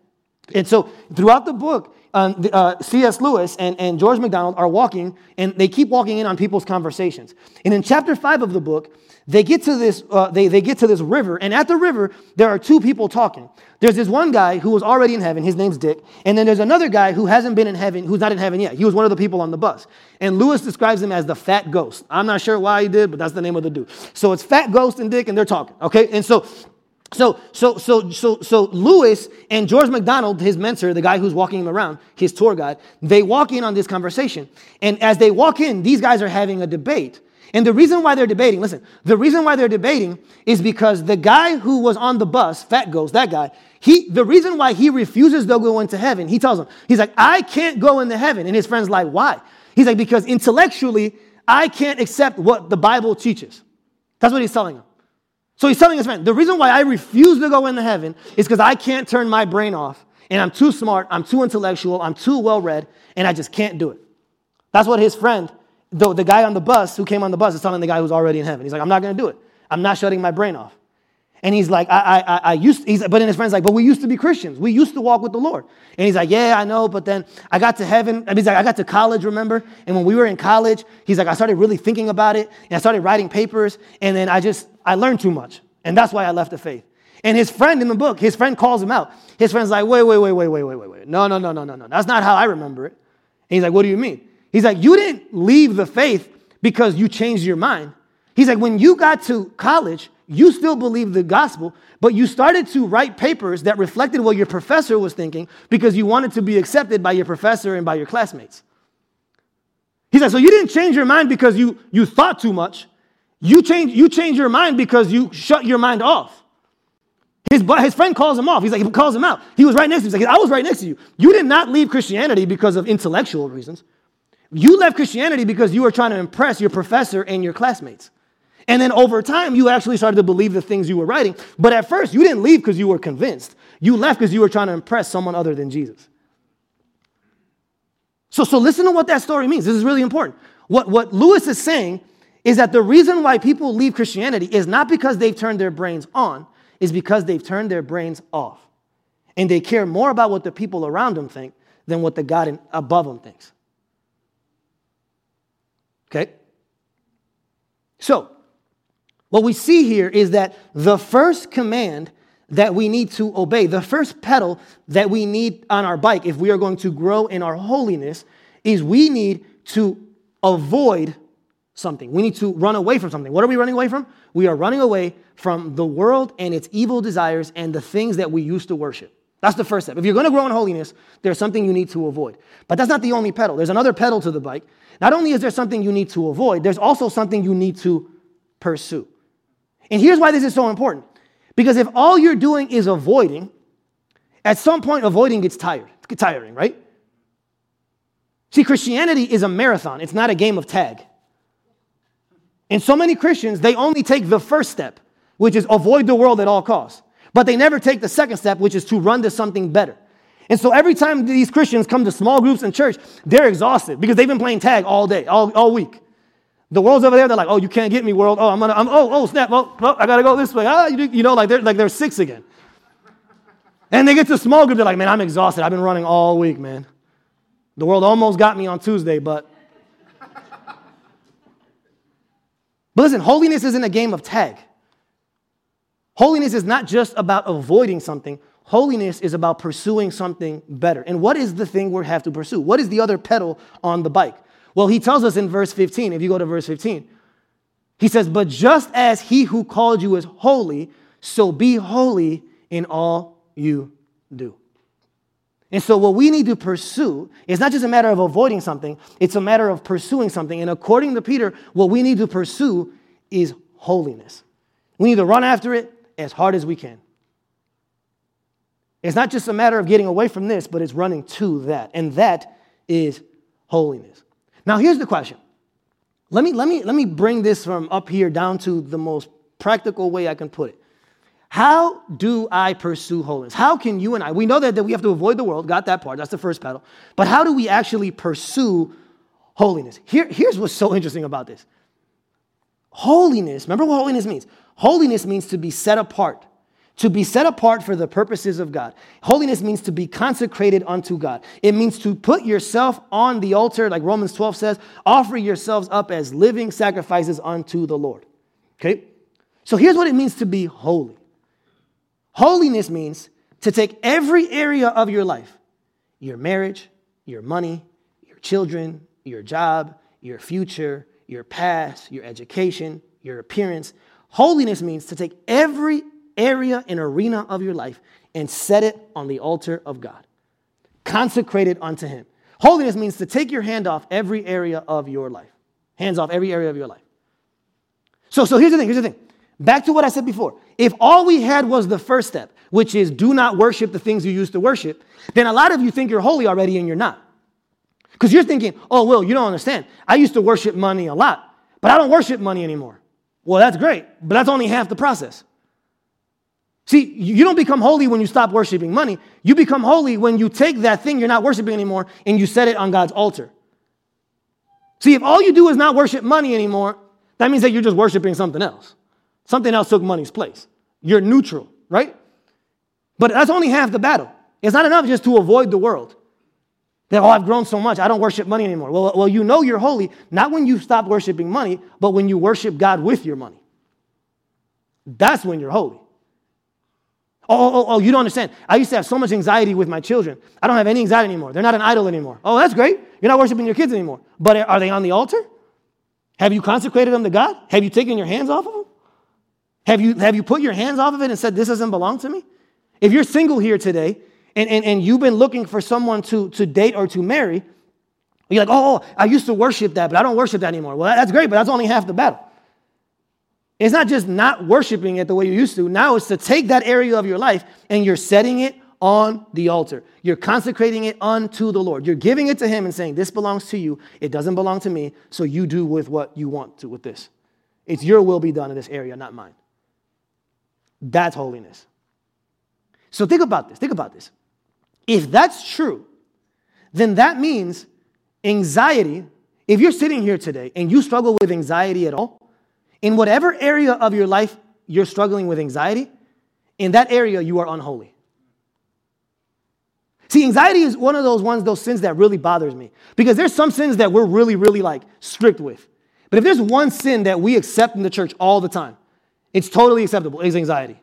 And so throughout the book, um, uh, C.S. Lewis and, and George MacDonald are walking, and they keep walking in on people's conversations. And in chapter five of the book, they get to this, uh, they, they get to this river, and at the river, there are two people talking. There's this one guy who was already in heaven, his name's Dick, and then there's another guy who hasn't been in heaven, who's not in heaven yet. He was one of the people on the bus. And Lewis describes him as the fat ghost. I'm not sure why he did, but that's the name of the dude. So it's Fat Ghost and Dick, and they're talking, okay? And so so, so, so, so, so Lewis and George MacDonald, his mentor, the guy who's walking him around, his tour guide, they walk in on this conversation. And as they walk in, these guys are having a debate. And the reason why they're debating, listen, the reason why they're debating is because the guy who was on the bus, Fat Ghost, that guy, he, the reason why he refuses to go into heaven, he tells him, he's like, I can't go into heaven. And his friend's like, why? He's like, because intellectually, I can't accept what the Bible teaches. That's what he's telling them. So he's telling his friend, the reason why I refuse to go into heaven is because I can't turn my brain off. And I'm too smart, I'm too intellectual, I'm too well read, and I just can't do it. That's what his friend, the, the guy on the bus who came on the bus, is telling the guy who's already in heaven. He's like, I'm not going to do it. I'm not shutting my brain off. And he's like, I, I, I used, he's, but then his friend's like, but we used to be Christians. We used to walk with the Lord. And he's like, yeah, I know, but then I got to heaven. I mean, he's like, I got to college, remember? And when we were in college, he's like, I started really thinking about it, and I started writing papers, and then I just, I learned too much. And that's why I left the faith. And his friend in the book, his friend calls him out. His friend's like, wait, wait, wait, wait, wait, wait, wait, wait. No, no, no, no, no, no. That's not how I remember it. And he's like, what do you mean? He's like, you didn't leave the faith because you changed your mind. He's like, when you got to college, you still believed the gospel, but you started to write papers that reflected what your professor was thinking because you wanted to be accepted by your professor and by your classmates. He's like, so you didn't change your mind because you, you thought too much. You change, you change your mind because you shut your mind off. His, his friend calls him off. He's like, he calls him out. He was right next to him. He's like, I was right next to you. You did not leave Christianity because of intellectual reasons. You left Christianity because you were trying to impress your professor and your classmates. And then over time, you actually started to believe the things you were writing. But at first, you didn't leave because you were convinced. You left because you were trying to impress someone other than Jesus. So, so listen to what that story means. This is really important. What, what Lewis is saying is that the reason why people leave Christianity is not because they've turned their brains on, is because they've turned their brains off. And they care more about what the people around them think than what the God above them thinks. Okay? So, what we see here is that the first command that we need to obey, the first pedal that we need on our bike if we are going to grow in our holiness, is we need to avoid something. We need to run away from something. What are we running away from? We are running away from the world and its evil desires and the things that we used to worship. That's the first step. If you're going to grow in holiness, there's something you need to avoid. But that's not the only pedal. There's another pedal to the bike. Not only is there something you need to avoid, there's also something you need to pursue. And here's why this is so important. Because if all you're doing is avoiding, at some point avoiding gets tired. It's tiring, right? See, Christianity is a marathon, it's not a game of tag. And so many Christians, they only take the first step, which is avoid the world at all costs. But they never take the second step, which is to run to something better. And so every time these Christians come to small groups in church, they're exhausted because they've been playing tag all day, all, all week. The world's over there, they're like, oh, you can't get me, world. Oh, I'm gonna, I'm, oh, oh, snap, oh, oh I gotta go this way. Ah, you, you know, like they're, like they're six again. And they get to small group, they're like, man, I'm exhausted. I've been running all week, man. The world almost got me on Tuesday, but. but listen, holiness isn't a game of tag. Holiness is not just about avoiding something. Holiness is about pursuing something better. And what is the thing we have to pursue? What is the other pedal on the bike? Well, he tells us in verse 15, if you go to verse 15, he says, But just as he who called you is holy, so be holy in all you do. And so, what we need to pursue is not just a matter of avoiding something, it's a matter of pursuing something. And according to Peter, what we need to pursue is holiness. We need to run after it as hard as we can. It's not just a matter of getting away from this, but it's running to that. And that is holiness. Now, here's the question. Let me, let me, let me bring this from up here down to the most practical way I can put it. How do I pursue holiness? How can you and I, we know that, that we have to avoid the world, got that part, that's the first pedal. But how do we actually pursue holiness? Here, here's what's so interesting about this holiness, remember what holiness means? Holiness means to be set apart, to be set apart for the purposes of God. Holiness means to be consecrated unto God. It means to put yourself on the altar, like Romans 12 says, offer yourselves up as living sacrifices unto the Lord. Okay? So here's what it means to be holy. Holiness means to take every area of your life your marriage, your money, your children, your job, your future, your past, your education, your appearance. Holiness means to take every area and arena of your life and set it on the altar of God, consecrated unto Him. Holiness means to take your hand off every area of your life, hands off every area of your life. So, so here's the thing, here's the thing. Back to what I said before. If all we had was the first step, which is do not worship the things you used to worship, then a lot of you think you're holy already and you're not. Because you're thinking, oh, well, you don't understand. I used to worship money a lot, but I don't worship money anymore. Well, that's great, but that's only half the process. See, you don't become holy when you stop worshiping money. You become holy when you take that thing you're not worshiping anymore and you set it on God's altar. See, if all you do is not worship money anymore, that means that you're just worshiping something else. Something else took money's place. You're neutral, right? But that's only half the battle. It's not enough just to avoid the world. That, oh, I've grown so much, I don't worship money anymore. Well, well, you know you're holy, not when you stop worshiping money, but when you worship God with your money. That's when you're holy. Oh, oh, oh, oh, you don't understand. I used to have so much anxiety with my children. I don't have any anxiety anymore. They're not an idol anymore. Oh, that's great. You're not worshiping your kids anymore. But are they on the altar? Have you consecrated them to God? Have you taken your hands off of them? Have you, have you put your hands off of it and said, This doesn't belong to me? If you're single here today and, and, and you've been looking for someone to, to date or to marry, you're like, oh, oh I used to worship that, but I don't worship that anymore. Well, that's great, but that's only half the battle. It's not just not worshiping it the way you used to. Now it's to take that area of your life and you're setting it on the altar. You're consecrating it unto the Lord. You're giving it to Him and saying, This belongs to you. It doesn't belong to me. So you do with what you want to with this. It's your will be done in this area, not mine. That's holiness. So think about this. Think about this. If that's true, then that means anxiety. If you're sitting here today and you struggle with anxiety at all, in whatever area of your life you're struggling with anxiety, in that area you are unholy. See, anxiety is one of those ones, those sins that really bothers me. Because there's some sins that we're really, really like strict with. But if there's one sin that we accept in the church all the time, it's totally acceptable. is anxiety.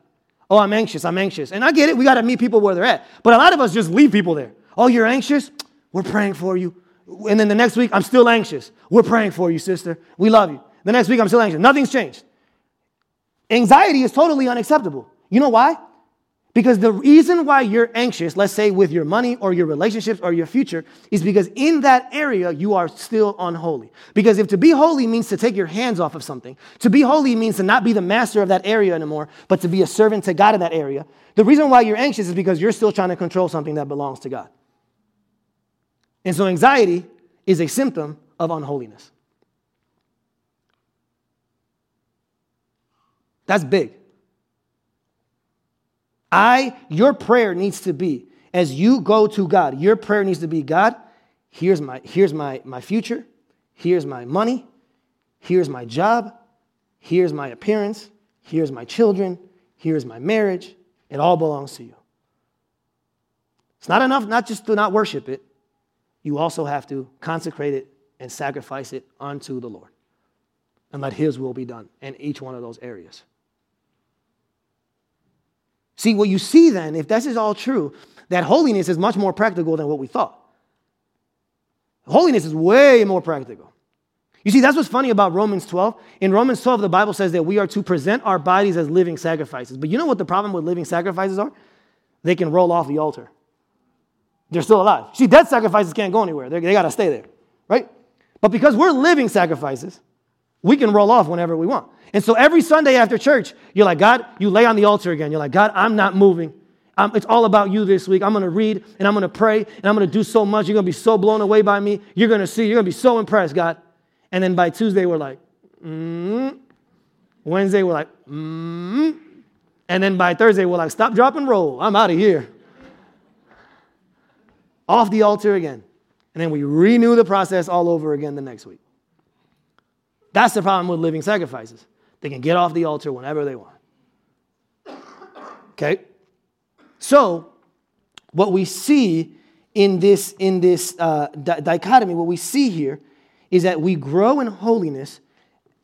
Oh, I'm anxious. I'm anxious. And I get it. We got to meet people where they're at. But a lot of us just leave people there. Oh, you're anxious? We're praying for you. And then the next week, I'm still anxious. We're praying for you, sister. We love you. The next week, I'm still anxious. Nothing's changed. Anxiety is totally unacceptable. You know why? Because the reason why you're anxious, let's say with your money or your relationships or your future, is because in that area you are still unholy. Because if to be holy means to take your hands off of something, to be holy means to not be the master of that area anymore, but to be a servant to God in that area. The reason why you're anxious is because you're still trying to control something that belongs to God. And so anxiety is a symptom of unholiness. That's big. I, your prayer needs to be, as you go to God, your prayer needs to be, God, here's my, here's my, my future, here's my money, here's my job, here's my appearance, here's my children, here's my marriage. It all belongs to you. It's not enough not just to not worship it, you also have to consecrate it and sacrifice it unto the Lord and let His will be done in each one of those areas. See, what you see then, if this is all true, that holiness is much more practical than what we thought. Holiness is way more practical. You see, that's what's funny about Romans 12. In Romans 12, the Bible says that we are to present our bodies as living sacrifices. But you know what the problem with living sacrifices are? They can roll off the altar. They're still alive. See, dead sacrifices can't go anywhere, they, they got to stay there, right? But because we're living sacrifices, we can roll off whenever we want. And so every Sunday after church, you're like, God, you lay on the altar again. You're like, God, I'm not moving. I'm, it's all about you this week. I'm going to read and I'm going to pray and I'm going to do so much. You're going to be so blown away by me. You're going to see. You're going to be so impressed, God. And then by Tuesday, we're like, mm. Wednesday, we're like, mm. And then by Thursday, we're like, stop, drop, and roll. I'm out of here. Off the altar again. And then we renew the process all over again the next week. That's the problem with living sacrifices. They can get off the altar whenever they want. Okay? So, what we see in this, in this uh, di- dichotomy, what we see here is that we grow in holiness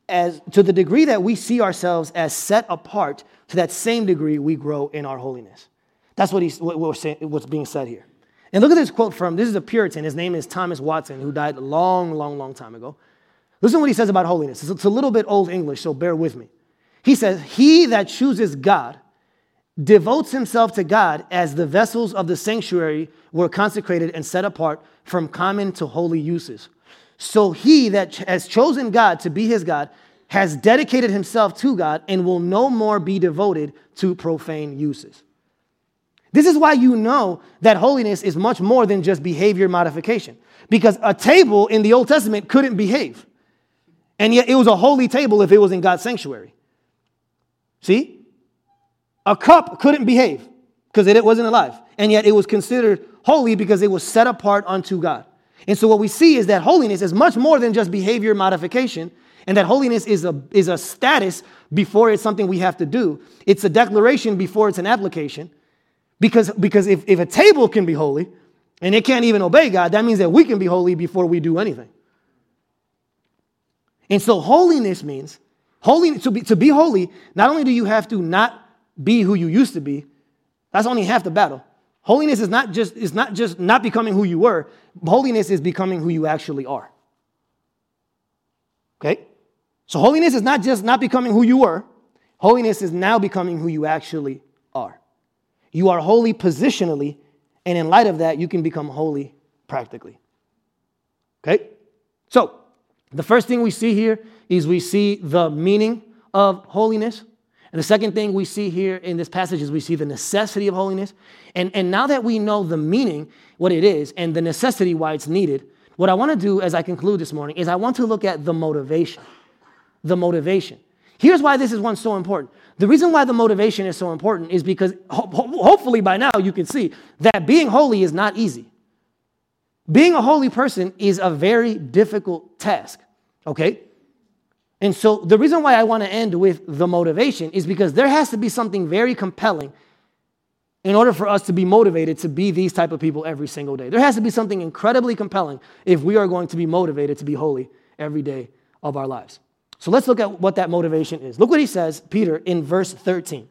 as, to the degree that we see ourselves as set apart, to that same degree we grow in our holiness. That's what he's, what, what saying, what's being said here. And look at this quote from this is a Puritan. His name is Thomas Watson, who died a long, long, long time ago. Listen to what he says about holiness. It's a little bit old English, so bear with me. He says, He that chooses God devotes himself to God as the vessels of the sanctuary were consecrated and set apart from common to holy uses. So he that has chosen God to be his God has dedicated himself to God and will no more be devoted to profane uses. This is why you know that holiness is much more than just behavior modification. Because a table in the Old Testament couldn't behave. And yet it was a holy table if it was in God's sanctuary. See? A cup couldn't behave because it wasn't alive. And yet it was considered holy because it was set apart unto God. And so what we see is that holiness is much more than just behavior modification, and that holiness is a, is a status before it's something we have to do. It's a declaration before it's an application. Because, because if, if a table can be holy and it can't even obey God, that means that we can be holy before we do anything. And so holiness means holy to be to be holy, not only do you have to not be who you used to be, that's only half the battle. Holiness is not just is not just not becoming who you were, holiness is becoming who you actually are. Okay? So holiness is not just not becoming who you were, holiness is now becoming who you actually are. You are holy positionally, and in light of that, you can become holy practically. Okay? So, the first thing we see here is we see the meaning of holiness. And the second thing we see here in this passage is we see the necessity of holiness. And, and now that we know the meaning, what it is, and the necessity why it's needed, what I want to do as I conclude this morning is I want to look at the motivation. The motivation. Here's why this is one so important. The reason why the motivation is so important is because ho- hopefully by now you can see that being holy is not easy. Being a holy person is a very difficult task, okay? And so the reason why I want to end with the motivation is because there has to be something very compelling in order for us to be motivated to be these type of people every single day. There has to be something incredibly compelling if we are going to be motivated to be holy every day of our lives. So let's look at what that motivation is. Look what he says, Peter, in verse 13.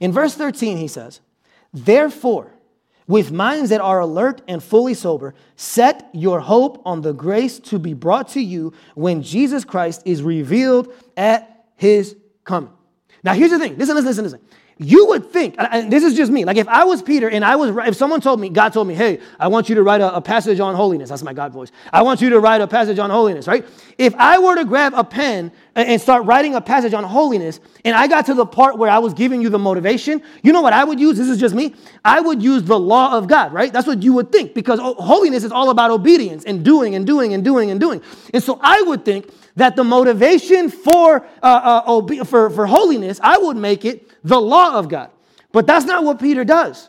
In verse 13, he says, Therefore, with minds that are alert and fully sober, set your hope on the grace to be brought to you when Jesus Christ is revealed at his coming. Now, here's the thing listen, listen, listen, listen. You would think, and this is just me, like if I was Peter and I was, if someone told me, God told me, hey, I want you to write a, a, passage on holiness, that's my God voice. I want you to write a passage on holiness, right? If I were to grab a pen and start writing a passage on holiness, and I got to the part where I was giving you the motivation, you know what I would use? This is just me. I would use the law of God, right? That's what you would think because oh, holiness is all about obedience and doing and doing and doing and doing. And so I would think that the motivation for, uh, uh, for, for holiness, I would make it the law of God. But that's not what Peter does.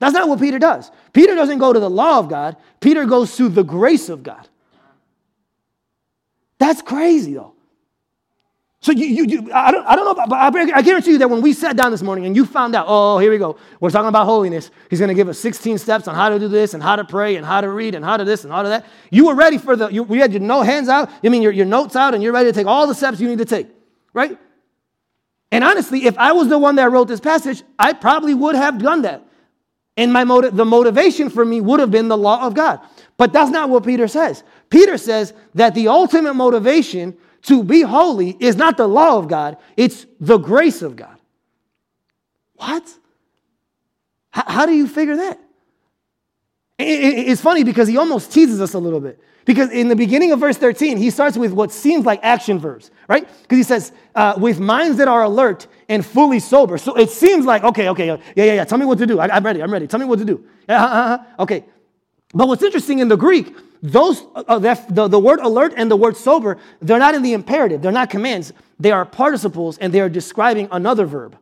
That's not what Peter does. Peter doesn't go to the law of God, Peter goes to the grace of God. That's crazy, though. So you, you, you, I, don't, I don't know, but I, I guarantee you that when we sat down this morning and you found out, oh, here we go, we're talking about holiness. He's going to give us 16 steps on how to do this and how to pray and how to read and how to this and how to that. You were ready for the, you, you had your no hands out, I mean your, your notes out, and you're ready to take all the steps you need to take, right? And honestly, if I was the one that wrote this passage, I probably would have done that. And my motive, the motivation for me would have been the law of God. But that's not what Peter says. Peter says that the ultimate motivation to be holy is not the law of God, it's the grace of God. What? How, do you figure that? It, it, it's funny because he almost teases us a little bit. Because in the beginning of verse 13, he starts with what seems like action verbs, right? Because he says, uh, with minds that are alert and fully sober. So it seems like, okay, okay, yeah, yeah, yeah, tell me what to do. I, am ready, I'm ready. Tell me what to do. Yeah, uh-huh, okay. But what's interesting in the Greek, those, uh, the, the word alert and the word sober, they're not in the imperative, they're not commands. They are participles and they are describing another verb.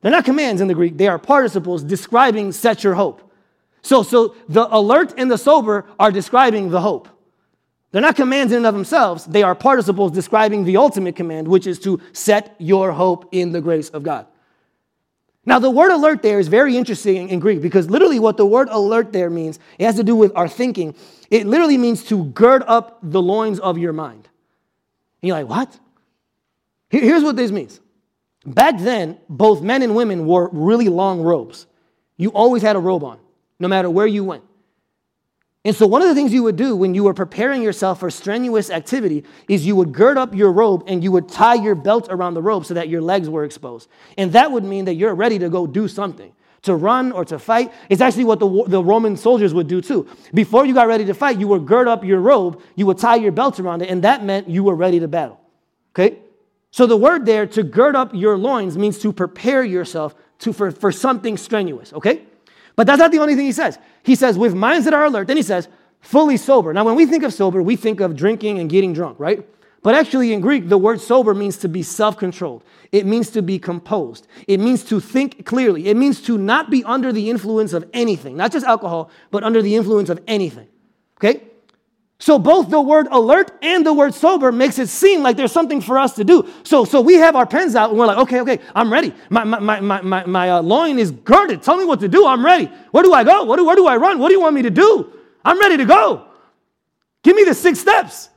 They're not commands in the Greek, they are participles describing set your hope. So, so the alert and the sober are describing the hope. They're not commands in and of themselves, they are participles describing the ultimate command, which is to set your hope in the grace of God. Now, the word alert there is very interesting in Greek because literally what the word alert there means, it has to do with our thinking. It literally means to gird up the loins of your mind. And you're like, what? Here's what this means. Back then, both men and women wore really long robes. You always had a robe on, no matter where you went. And so, one of the things you would do when you were preparing yourself for strenuous activity is you would gird up your robe and you would tie your belt around the robe so that your legs were exposed. And that would mean that you're ready to go do something, to run or to fight. It's actually what the, the Roman soldiers would do too. Before you got ready to fight, you would gird up your robe, you would tie your belt around it, and that meant you were ready to battle. Okay? So, the word there, to gird up your loins, means to prepare yourself to, for, for something strenuous. Okay? But that's not the only thing he says. He says, with minds that are alert. Then he says, fully sober. Now, when we think of sober, we think of drinking and getting drunk, right? But actually, in Greek, the word sober means to be self controlled. It means to be composed. It means to think clearly. It means to not be under the influence of anything, not just alcohol, but under the influence of anything. Okay? So both the word alert and the word sober makes it seem like there's something for us to do. So, so we have our pens out and we're like, okay, okay, I'm ready. My, my, my, my, my, uh, loin is girded. Tell me what to do. I'm ready. Where do I go? Where do, where do I run? What do you want me to do? I'm ready to go. Give me the six steps.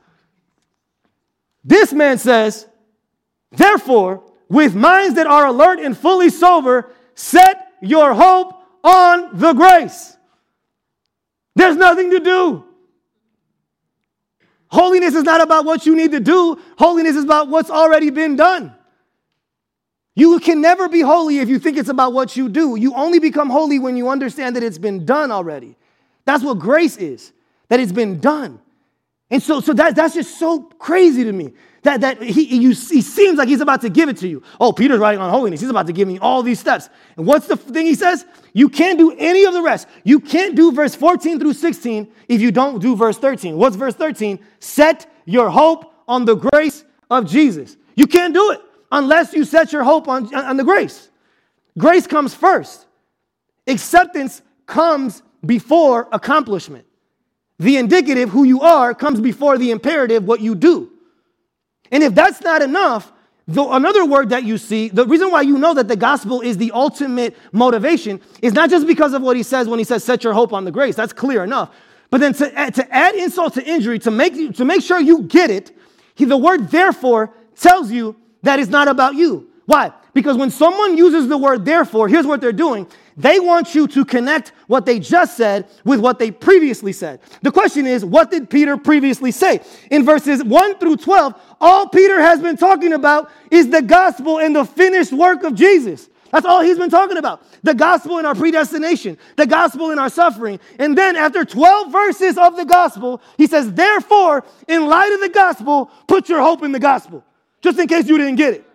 This man says, therefore, with minds that are alert and fully sober, set your hope on the grace. There's nothing to do. Holiness is not about what you need to do, holiness is about what's already been done. You can never be holy if you think it's about what you do. You only become holy when you understand that it's been done already. That's what grace is, that it's been done. And so, so that, that's just so crazy to me. That, that he, he, he seems like he's about to give it to you. Oh, Peter's writing on holiness. He's about to give me all these steps. And what's the thing he says? You can't do any of the rest. You can't do verse 14 through 16 if you don't do verse 13. What's verse 13? Set your hope on the grace of Jesus. You can't do it unless you set your hope on, on the grace. Grace comes first, acceptance comes before accomplishment. The indicative, who you are, comes before the imperative, what you do. And if that's not enough, the, another word that you see, the reason why you know that the gospel is the ultimate motivation is not just because of what he says when he says, set your hope on the grace. That's clear enough. But then to, to add insult to injury, to make, to make sure you get it, he, the word therefore tells you that it's not about you. Why? Because when someone uses the word therefore, here's what they're doing. They want you to connect what they just said with what they previously said. The question is, what did Peter previously say? In verses 1 through 12, all Peter has been talking about is the gospel and the finished work of Jesus. That's all he's been talking about. The gospel in our predestination, the gospel in our suffering. And then after 12 verses of the gospel, he says, Therefore, in light of the gospel, put your hope in the gospel, just in case you didn't get it.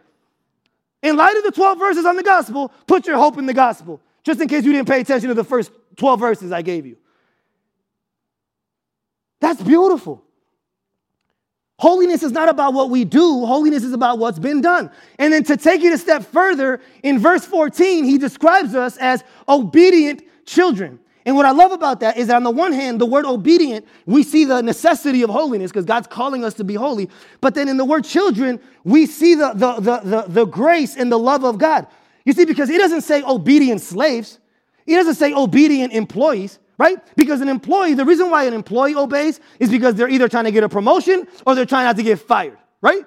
In light of the 12 verses on the gospel, put your hope in the gospel, just in case you didn't pay attention to the first 12 verses I gave you. That's beautiful. Holiness is not about what we do, holiness is about what's been done. And then to take it a step further, in verse 14, he describes us as obedient children. And what I love about that is that on the one hand, the word obedient, we see the necessity of holiness because God's calling us to be holy. But then in the word children, we see the, the, the, the, the grace and the love of God. You see, because he doesn't say obedient slaves, he doesn't say obedient employees right? Because an employee, the reason why an employee obeys is because they're either trying to get a promotion or they're trying not to get fired, right?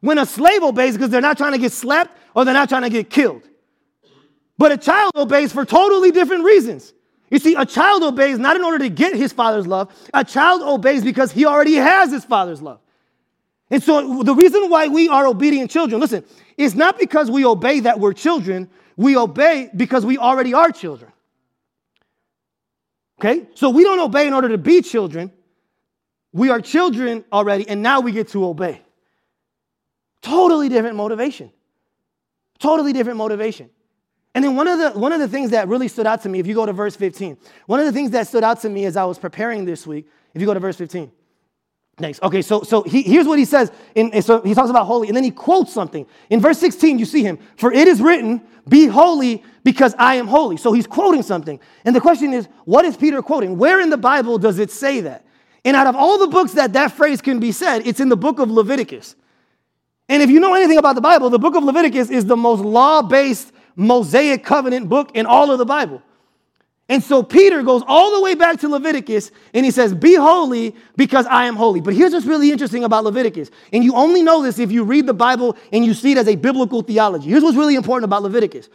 When a slave obeys because they're not trying to get slapped or they're not trying to get killed. But a child obeys for totally different reasons. You see, a child obeys not in order to get his father's love, a child obeys because he already has his father's love. And so the reason why we are obedient children, listen, it's not because we obey that we're children, we obey because we already are children. Okay? So we don't obey in order to be children. We are children already, and now we get to obey. Totally different motivation. Totally different motivation. And then one of the one of the things that really stood out to me, if you go to verse 15, one of the things that stood out to me as I was preparing this week, if you go to verse 15. Thanks. Okay, so so he, here's what he says. In, so he talks about holy, and then he quotes something. In verse 16, you see him, for it is written, Be holy because I am holy. So he's quoting something. And the question is, what is Peter quoting? Where in the Bible does it say that? And out of all the books that that phrase can be said, it's in the book of Leviticus. And if you know anything about the Bible, the book of Leviticus is the most law based Mosaic covenant book in all of the Bible. And so Peter goes all the way back to Leviticus and he says, Be holy because I am holy. But here's what's really interesting about Leviticus. And you only know this if you read the Bible and you see it as a biblical theology. Here's what's really important about Leviticus.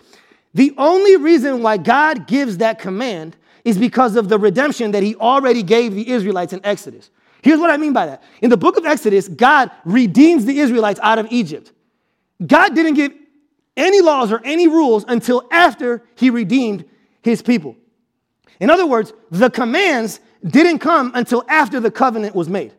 The only reason why God gives that command is because of the redemption that he already gave the Israelites in Exodus. Here's what I mean by that. In the book of Exodus, God redeems the Israelites out of Egypt. God didn't give any laws or any rules until after he redeemed his people. In other words, the commands didn't come until after the covenant was made.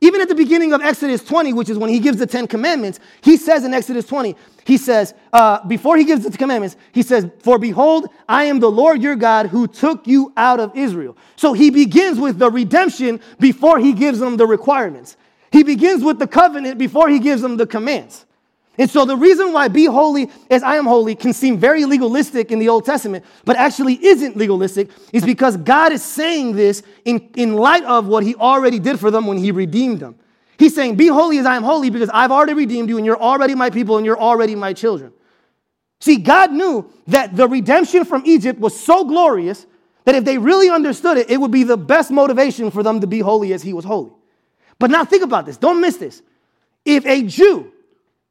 Even at the beginning of Exodus 20, which is when he gives the Ten Commandments, he says in Exodus 20, he says, uh, before he gives the commandments, he says, For behold, I am the Lord your God who took you out of Israel. So he begins with the redemption before he gives them the requirements. He begins with the covenant before he gives them the commands. And so the reason why be holy as I am holy can seem very legalistic in the Old Testament, but actually isn't legalistic, is because God is saying this in, in light of what he already did for them when he redeemed them. He's saying, Be holy as I am holy because I've already redeemed you and you're already my people and you're already my children. See, God knew that the redemption from Egypt was so glorious that if they really understood it, it would be the best motivation for them to be holy as he was holy. But now think about this. Don't miss this. If a Jew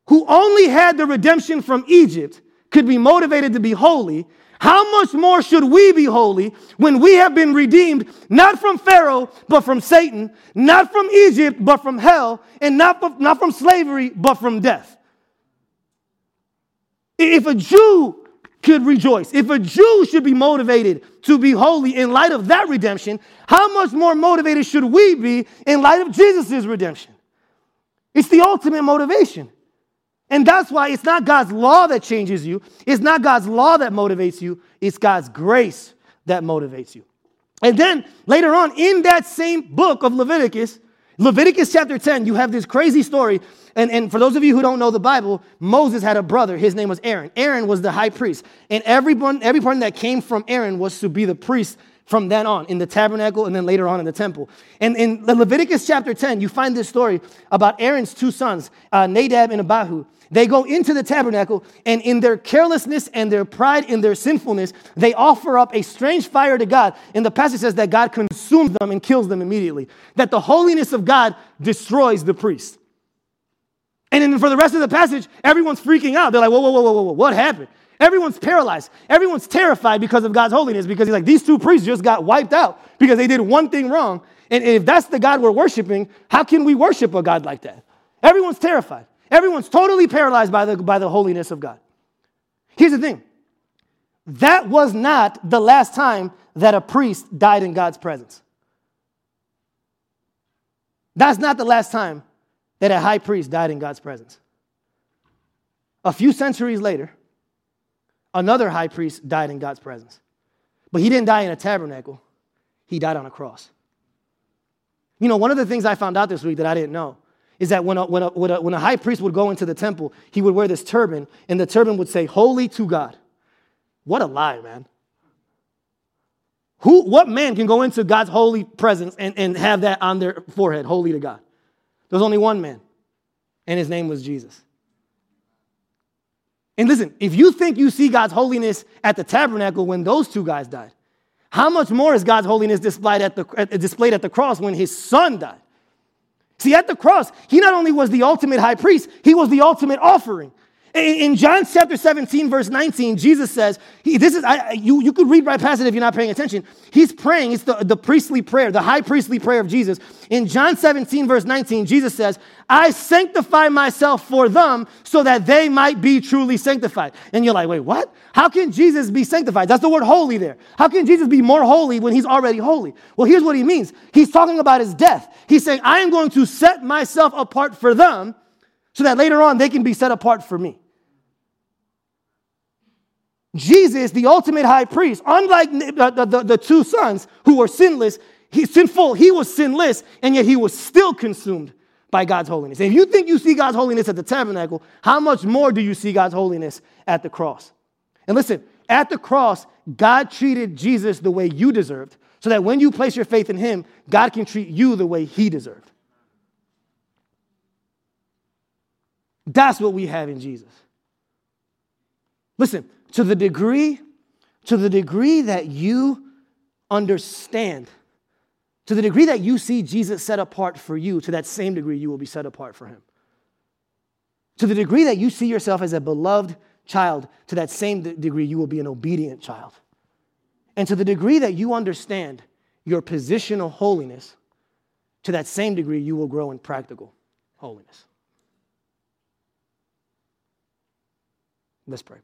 who only had the redemption from Egypt could be motivated to be holy, how much more should we be holy when we have been redeemed not from Pharaoh, but from Satan, not from Egypt, but from hell, and not from, not from slavery, but from death? If a Jew could rejoice, if a Jew should be motivated to be holy in light of that redemption, how much more motivated should we be in light of Jesus' redemption? It's the ultimate motivation. And that's why it's not God's law that changes you. It's not God's law that motivates you. It's God's grace that motivates you. And then later on in that same book of Leviticus, Leviticus chapter 10, you have this crazy story. And, and for those of you who don't know the Bible, Moses had a brother. His name was Aaron. Aaron was the high priest. And everyone, every person that came from Aaron was to be the priest from then on in the tabernacle and then later on in the temple. And in Leviticus chapter 10, you find this story about Aaron's two sons, uh, Nadab and Abihu. They go into the tabernacle, and in their carelessness and their pride in their sinfulness, they offer up a strange fire to God. And the passage says that God consumes them and kills them immediately, that the holiness of God destroys the priest. And then for the rest of the passage, everyone's freaking out. They're like, whoa, whoa, whoa, whoa, whoa, what happened? Everyone's paralyzed. Everyone's terrified because of God's holiness because he's like, these two priests just got wiped out because they did one thing wrong. And if that's the God we're worshiping, how can we worship a God like that? Everyone's terrified. Everyone's totally paralyzed by the, by the holiness of God. Here's the thing that was not the last time that a priest died in God's presence. That's not the last time that a high priest died in God's presence. A few centuries later, another high priest died in God's presence. But he didn't die in a tabernacle, he died on a cross. You know, one of the things I found out this week that I didn't know is that when a, when a, when a, when a high priest would go into the temple, he would wear this turban, and the turban would say, Holy to God. What a lie, man. Who, what man can go into God's holy presence and, and have that on their forehead, holy to God? There's only one man, and his name was Jesus. And listen, if you think you see God's holiness at the tabernacle when those two guys died, how much more is God's holiness displayed at the, displayed at the cross when his son died? See, at the cross, he not only was the ultimate high priest, he was the ultimate offering. In John chapter 17, verse 19, Jesus says, he, this is, I, you, you could read right past it if you're not paying attention. He's praying, it's the, the priestly prayer, the high priestly prayer of Jesus. In John 17, verse 19, Jesus says, I sanctify myself for them so that they might be truly sanctified. And you're like, wait, what? How can Jesus be sanctified? That's the word holy there. How can Jesus be more holy when he's already holy? Well, here's what he means. He's talking about his death. He's saying, I am going to set myself apart for them so that later on they can be set apart for me. Jesus, the ultimate high priest, unlike the, the, the, two sons who were sinless, he's sinful, he was sinless, and yet he was still consumed by God's holiness. If you think you see God's holiness at the tabernacle, how much more do you see God's holiness at the cross? And listen, at the cross, God treated Jesus the way you deserved, so that when you place your faith in him, God can treat you the way he deserved. That's what we have in Jesus. Listen, to the degree, to the degree that you understand, to the degree that you see Jesus set apart for you, to that same degree you will be set apart for him. To the degree that you see yourself as a beloved child, to that same degree you will be an obedient child. And to the degree that you understand your positional holiness, to that same degree you will grow in practical holiness. Let's pray.